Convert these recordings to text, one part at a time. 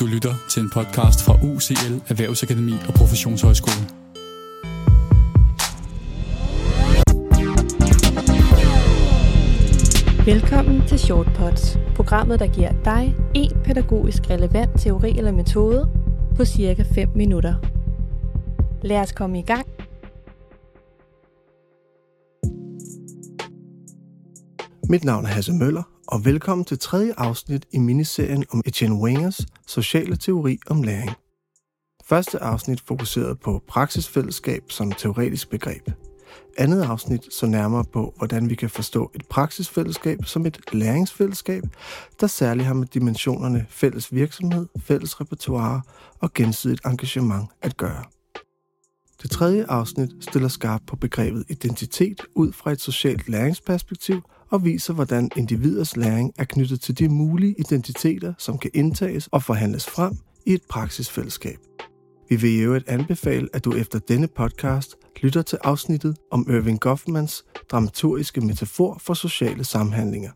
Du lytter til en podcast fra UCL Erhvervsakademi og Professionshøjskole. Velkommen til Shortpods, programmet, der giver dig en pædagogisk relevant teori eller metode på cirka 5 minutter. Lad os komme i gang. Mit navn er Hasse Møller, og velkommen til tredje afsnit i miniserien om Etienne Wingers sociale teori om læring. Første afsnit fokuserede på praksisfællesskab som teoretisk begreb. Andet afsnit så nærmere på, hvordan vi kan forstå et praksisfællesskab som et læringsfællesskab, der særligt har med dimensionerne fælles virksomhed, fælles repertoire og gensidigt engagement at gøre. Det tredje afsnit stiller skarpt på begrebet identitet ud fra et socialt læringsperspektiv og viser, hvordan individers læring er knyttet til de mulige identiteter, som kan indtages og forhandles frem i et praksisfællesskab. Vi vil i øvrigt anbefale, at du efter denne podcast lytter til afsnittet om Irving Goffmans dramaturgiske metafor for sociale samhandlinger.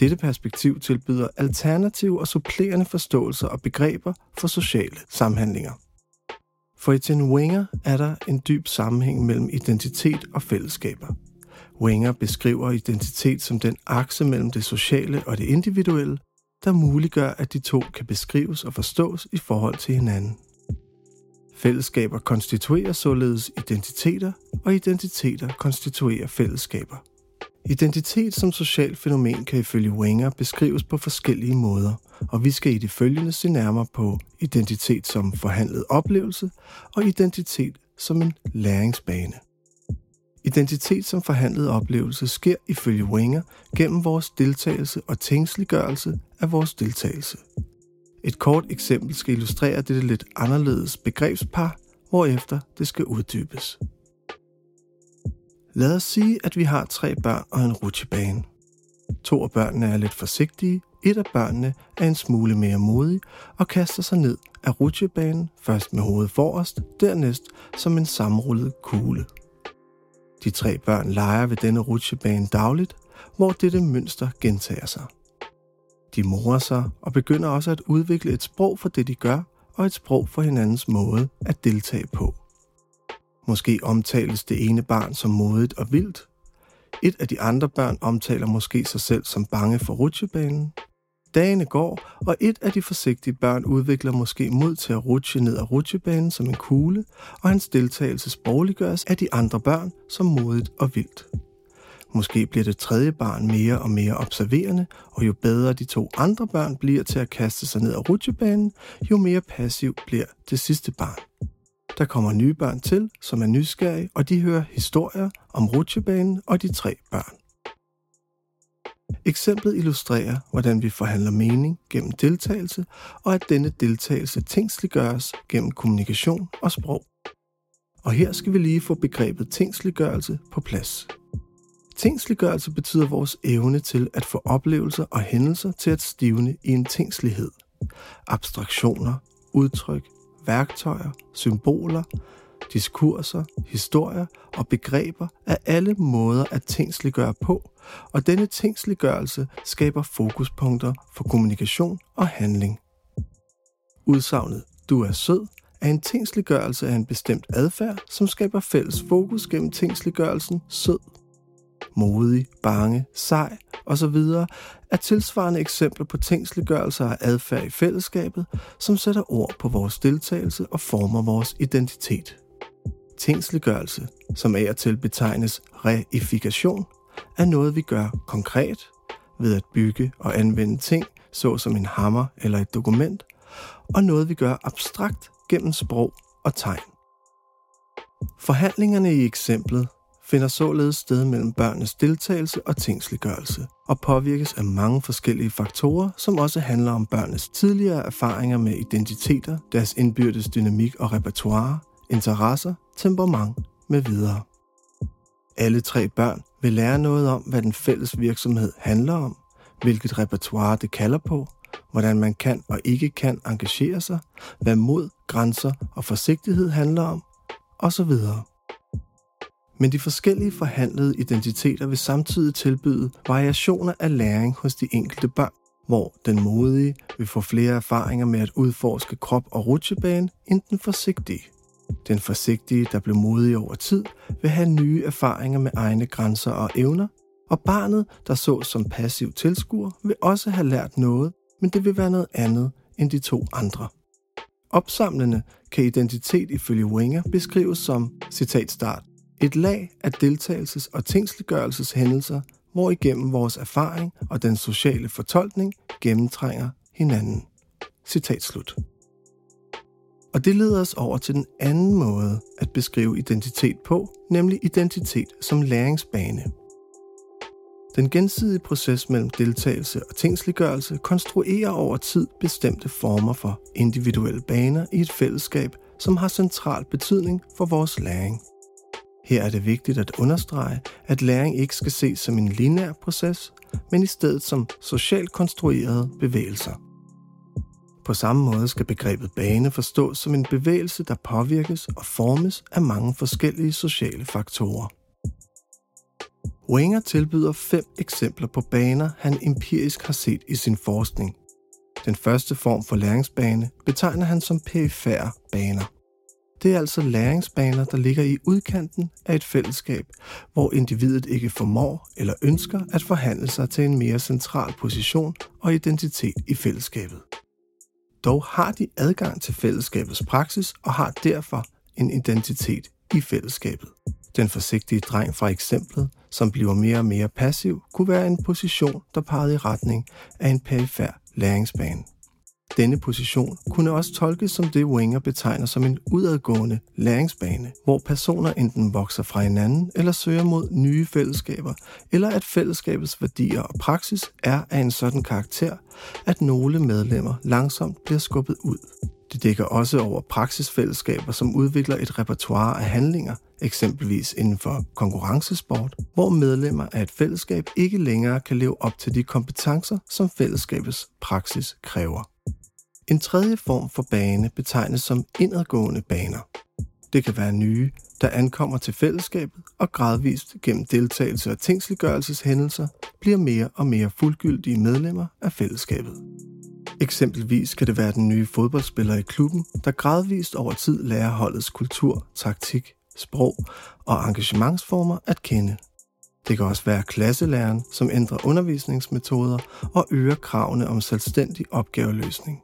Dette perspektiv tilbyder alternative og supplerende forståelser og begreber for sociale samhandlinger. For Etienne Wenger er der en dyb sammenhæng mellem identitet og fællesskaber. Wenger beskriver identitet som den akse mellem det sociale og det individuelle, der muliggør, at de to kan beskrives og forstås i forhold til hinanden. Fællesskaber konstituerer således identiteter, og identiteter konstituerer fællesskaber. Identitet som social fænomen kan ifølge Wenger beskrives på forskellige måder, og vi skal i det følgende se nærmere på identitet som forhandlet oplevelse og identitet som en læringsbane. Identitet som forhandlet oplevelse sker ifølge Wenger gennem vores deltagelse og tænksliggørelse af vores deltagelse. Et kort eksempel skal illustrere dette lidt anderledes begrebspar, hvorefter det skal uddybes. Lad os sige, at vi har tre børn og en rutsjebane. To af børnene er lidt forsigtige, et af børnene er en smule mere modig og kaster sig ned af rutsjebanen, først med hovedet forrest, dernæst som en sammenrullet kugle. De tre børn leger ved denne rutsjebane dagligt, hvor dette mønster gentager sig. De morer sig og begynder også at udvikle et sprog for det, de gør, og et sprog for hinandens måde at deltage på. Måske omtales det ene barn som modigt og vildt. Et af de andre børn omtaler måske sig selv som bange for rutsjebanen. Dagene går, og et af de forsigtige børn udvikler måske mod til at rutsche ned ad rutsjebanen som en kugle, og hans deltagelse sprogliggøres af de andre børn som modigt og vildt. Måske bliver det tredje barn mere og mere observerende, og jo bedre de to andre børn bliver til at kaste sig ned ad rutsjebanen, jo mere passiv bliver det sidste barn. Der kommer nye børn til, som er nysgerrige, og de hører historier om rutsjebanen og de tre børn. Eksemplet illustrerer, hvordan vi forhandler mening gennem deltagelse, og at denne deltagelse tingsliggøres gennem kommunikation og sprog. Og her skal vi lige få begrebet tingsliggørelse på plads. Tingsliggørelse betyder vores evne til at få oplevelser og hændelser til at stivne i en tingslighed. Abstraktioner, udtryk, værktøjer, symboler, diskurser, historier og begreber er alle måder at tingsliggøre på, og denne tingsliggørelse skaber fokuspunkter for kommunikation og handling. Udsagnet Du er sød er en tingsliggørelse af en bestemt adfærd, som skaber fælles fokus gennem tingsliggørelsen sød modig, bange, sej osv. er tilsvarende eksempler på tingsliggørelser af adfærd i fællesskabet, som sætter ord på vores deltagelse og former vores identitet. Tingsliggørelse, som af og til betegnes reifikation, er noget, vi gør konkret ved at bygge og anvende ting, såsom en hammer eller et dokument, og noget, vi gør abstrakt gennem sprog og tegn. Forhandlingerne i eksemplet finder således sted mellem børnenes deltagelse og tingsliggørelse, og påvirkes af mange forskellige faktorer, som også handler om børnenes tidligere erfaringer med identiteter, deres indbyrdes dynamik og repertoire, interesser, temperament med videre. Alle tre børn vil lære noget om, hvad den fælles virksomhed handler om, hvilket repertoire det kalder på, hvordan man kan og ikke kan engagere sig, hvad mod, grænser og forsigtighed handler om, osv. Men de forskellige forhandlede identiteter vil samtidig tilbyde variationer af læring hos de enkelte børn. hvor den modige vil få flere erfaringer med at udforske krop og rutsjebane end den forsigtige. Den forsigtige, der blev modig over tid, vil have nye erfaringer med egne grænser og evner, og barnet, der så som passiv tilskuer, vil også have lært noget, men det vil være noget andet end de to andre. Opsamlende kan identitet ifølge Wenger beskrives som, citat start, et lag af deltagelses- og tingsliggørelseshændelser, hvor igennem vores erfaring og den sociale fortolkning gennemtrænger hinanden. Citat slut. Og det leder os over til den anden måde at beskrive identitet på, nemlig identitet som læringsbane. Den gensidige proces mellem deltagelse og tingsliggørelse konstruerer over tid bestemte former for individuelle baner i et fællesskab, som har central betydning for vores læring. Her er det vigtigt at understrege, at læring ikke skal ses som en lineær proces, men i stedet som socialt konstruerede bevægelser. På samme måde skal begrebet bane forstås som en bevægelse, der påvirkes og formes af mange forskellige sociale faktorer. Wenger tilbyder fem eksempler på baner, han empirisk har set i sin forskning. Den første form for læringsbane betegner han som perifære baner. Det er altså læringsbaner, der ligger i udkanten af et fællesskab, hvor individet ikke formår eller ønsker at forhandle sig til en mere central position og identitet i fællesskabet. Dog har de adgang til fællesskabets praksis og har derfor en identitet i fællesskabet. Den forsigtige dreng fra eksemplet, som bliver mere og mere passiv, kunne være en position, der pegede i retning af en perifær læringsbane. Denne position kunne også tolkes som det Wenger betegner som en udadgående læringsbane, hvor personer enten vokser fra hinanden eller søger mod nye fællesskaber, eller at fællesskabets værdier og praksis er af en sådan karakter, at nogle medlemmer langsomt bliver skubbet ud. Det dækker også over praksisfællesskaber, som udvikler et repertoire af handlinger, eksempelvis inden for konkurrencesport, hvor medlemmer af et fællesskab ikke længere kan leve op til de kompetencer, som fællesskabets praksis kræver. En tredje form for bane betegnes som indadgående baner. Det kan være nye, der ankommer til fællesskabet og gradvist gennem deltagelse og tingsliggørelseshændelser bliver mere og mere fuldgyldige medlemmer af fællesskabet. Eksempelvis kan det være den nye fodboldspiller i klubben, der gradvist over tid lærer holdets kultur, taktik, sprog og engagementsformer at kende. Det kan også være klasselæreren, som ændrer undervisningsmetoder og øger kravene om selvstændig opgaveløsning.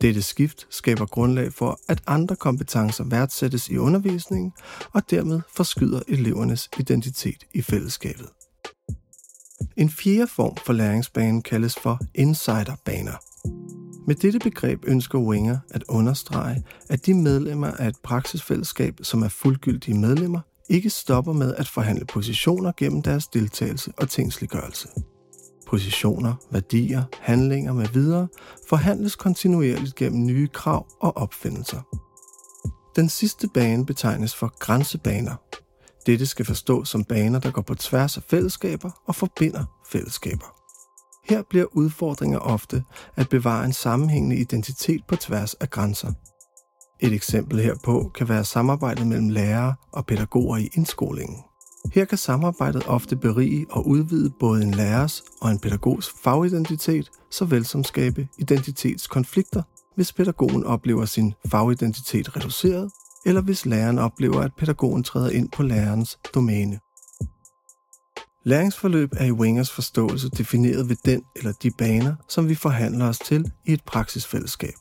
Dette skift skaber grundlag for, at andre kompetencer værdsættes i undervisningen og dermed forskyder elevernes identitet i fællesskabet. En fjerde form for læringsbane kaldes for insiderbaner. Med dette begreb ønsker Wenger at understrege, at de medlemmer af et praksisfællesskab, som er fuldgyldige medlemmer, ikke stopper med at forhandle positioner gennem deres deltagelse og tingsliggørelse. Positioner, værdier, handlinger med videre forhandles kontinuerligt gennem nye krav og opfindelser. Den sidste bane betegnes for grænsebaner. Dette skal forstås som baner, der går på tværs af fællesskaber og forbinder fællesskaber. Her bliver udfordringer ofte at bevare en sammenhængende identitet på tværs af grænser. Et eksempel herpå kan være samarbejdet mellem lærere og pædagoger i indskolingen. Her kan samarbejdet ofte berige og udvide både en lærers og en pædagogs fagidentitet, såvel som skabe identitetskonflikter, hvis pædagogen oplever sin fagidentitet reduceret, eller hvis læreren oplever, at pædagogen træder ind på lærerens domæne. Læringsforløb er i Wingers forståelse defineret ved den eller de baner, som vi forhandler os til i et praksisfællesskab,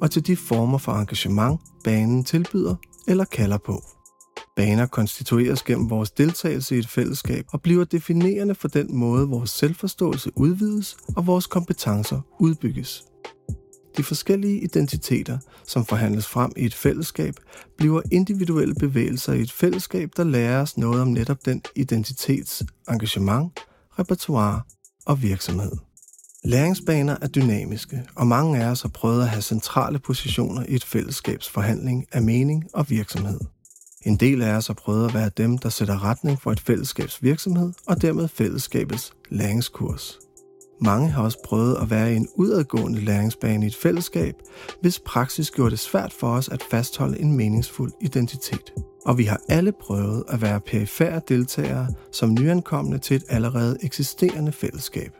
og til de former for engagement, banen tilbyder eller kalder på. Baner konstitueres gennem vores deltagelse i et fællesskab og bliver definerende for den måde, vores selvforståelse udvides og vores kompetencer udbygges. De forskellige identiteter, som forhandles frem i et fællesskab, bliver individuelle bevægelser i et fællesskab, der lærer os noget om netop den identitets engagement, repertoire og virksomhed. Læringsbaner er dynamiske, og mange af os har prøvet at have centrale positioner i et fællesskabs forhandling af mening og virksomhed. En del af os har prøvet at være dem, der sætter retning for et fællesskabs virksomhed og dermed fællesskabets læringskurs. Mange har også prøvet at være i en udadgående læringsbane i et fællesskab, hvis praksis gjorde det svært for os at fastholde en meningsfuld identitet. Og vi har alle prøvet at være perifære deltagere som nyankomne til et allerede eksisterende fællesskab.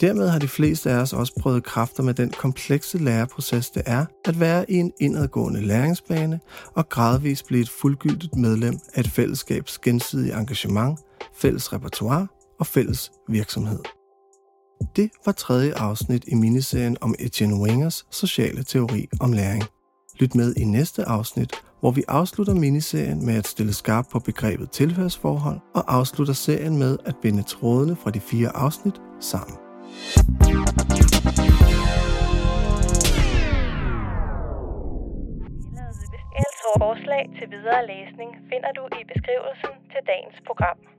Dermed har de fleste af os også prøvet kræfter med den komplekse læreproces, det er at være i en indadgående læringsbane og gradvist blive et fuldgyldigt medlem af et fællesskabs gensidige engagement, fælles repertoire og fælles virksomhed. Det var tredje afsnit i miniserien om Etienne Wingers sociale teori om læring. Lyt med i næste afsnit, hvor vi afslutter miniserien med at stille skarp på begrebet tilhørsforhold og afslutter serien med at binde trådene fra de fire afsnit sammen. Forslag til videre læsning finder du i beskrivelsen til dagens program.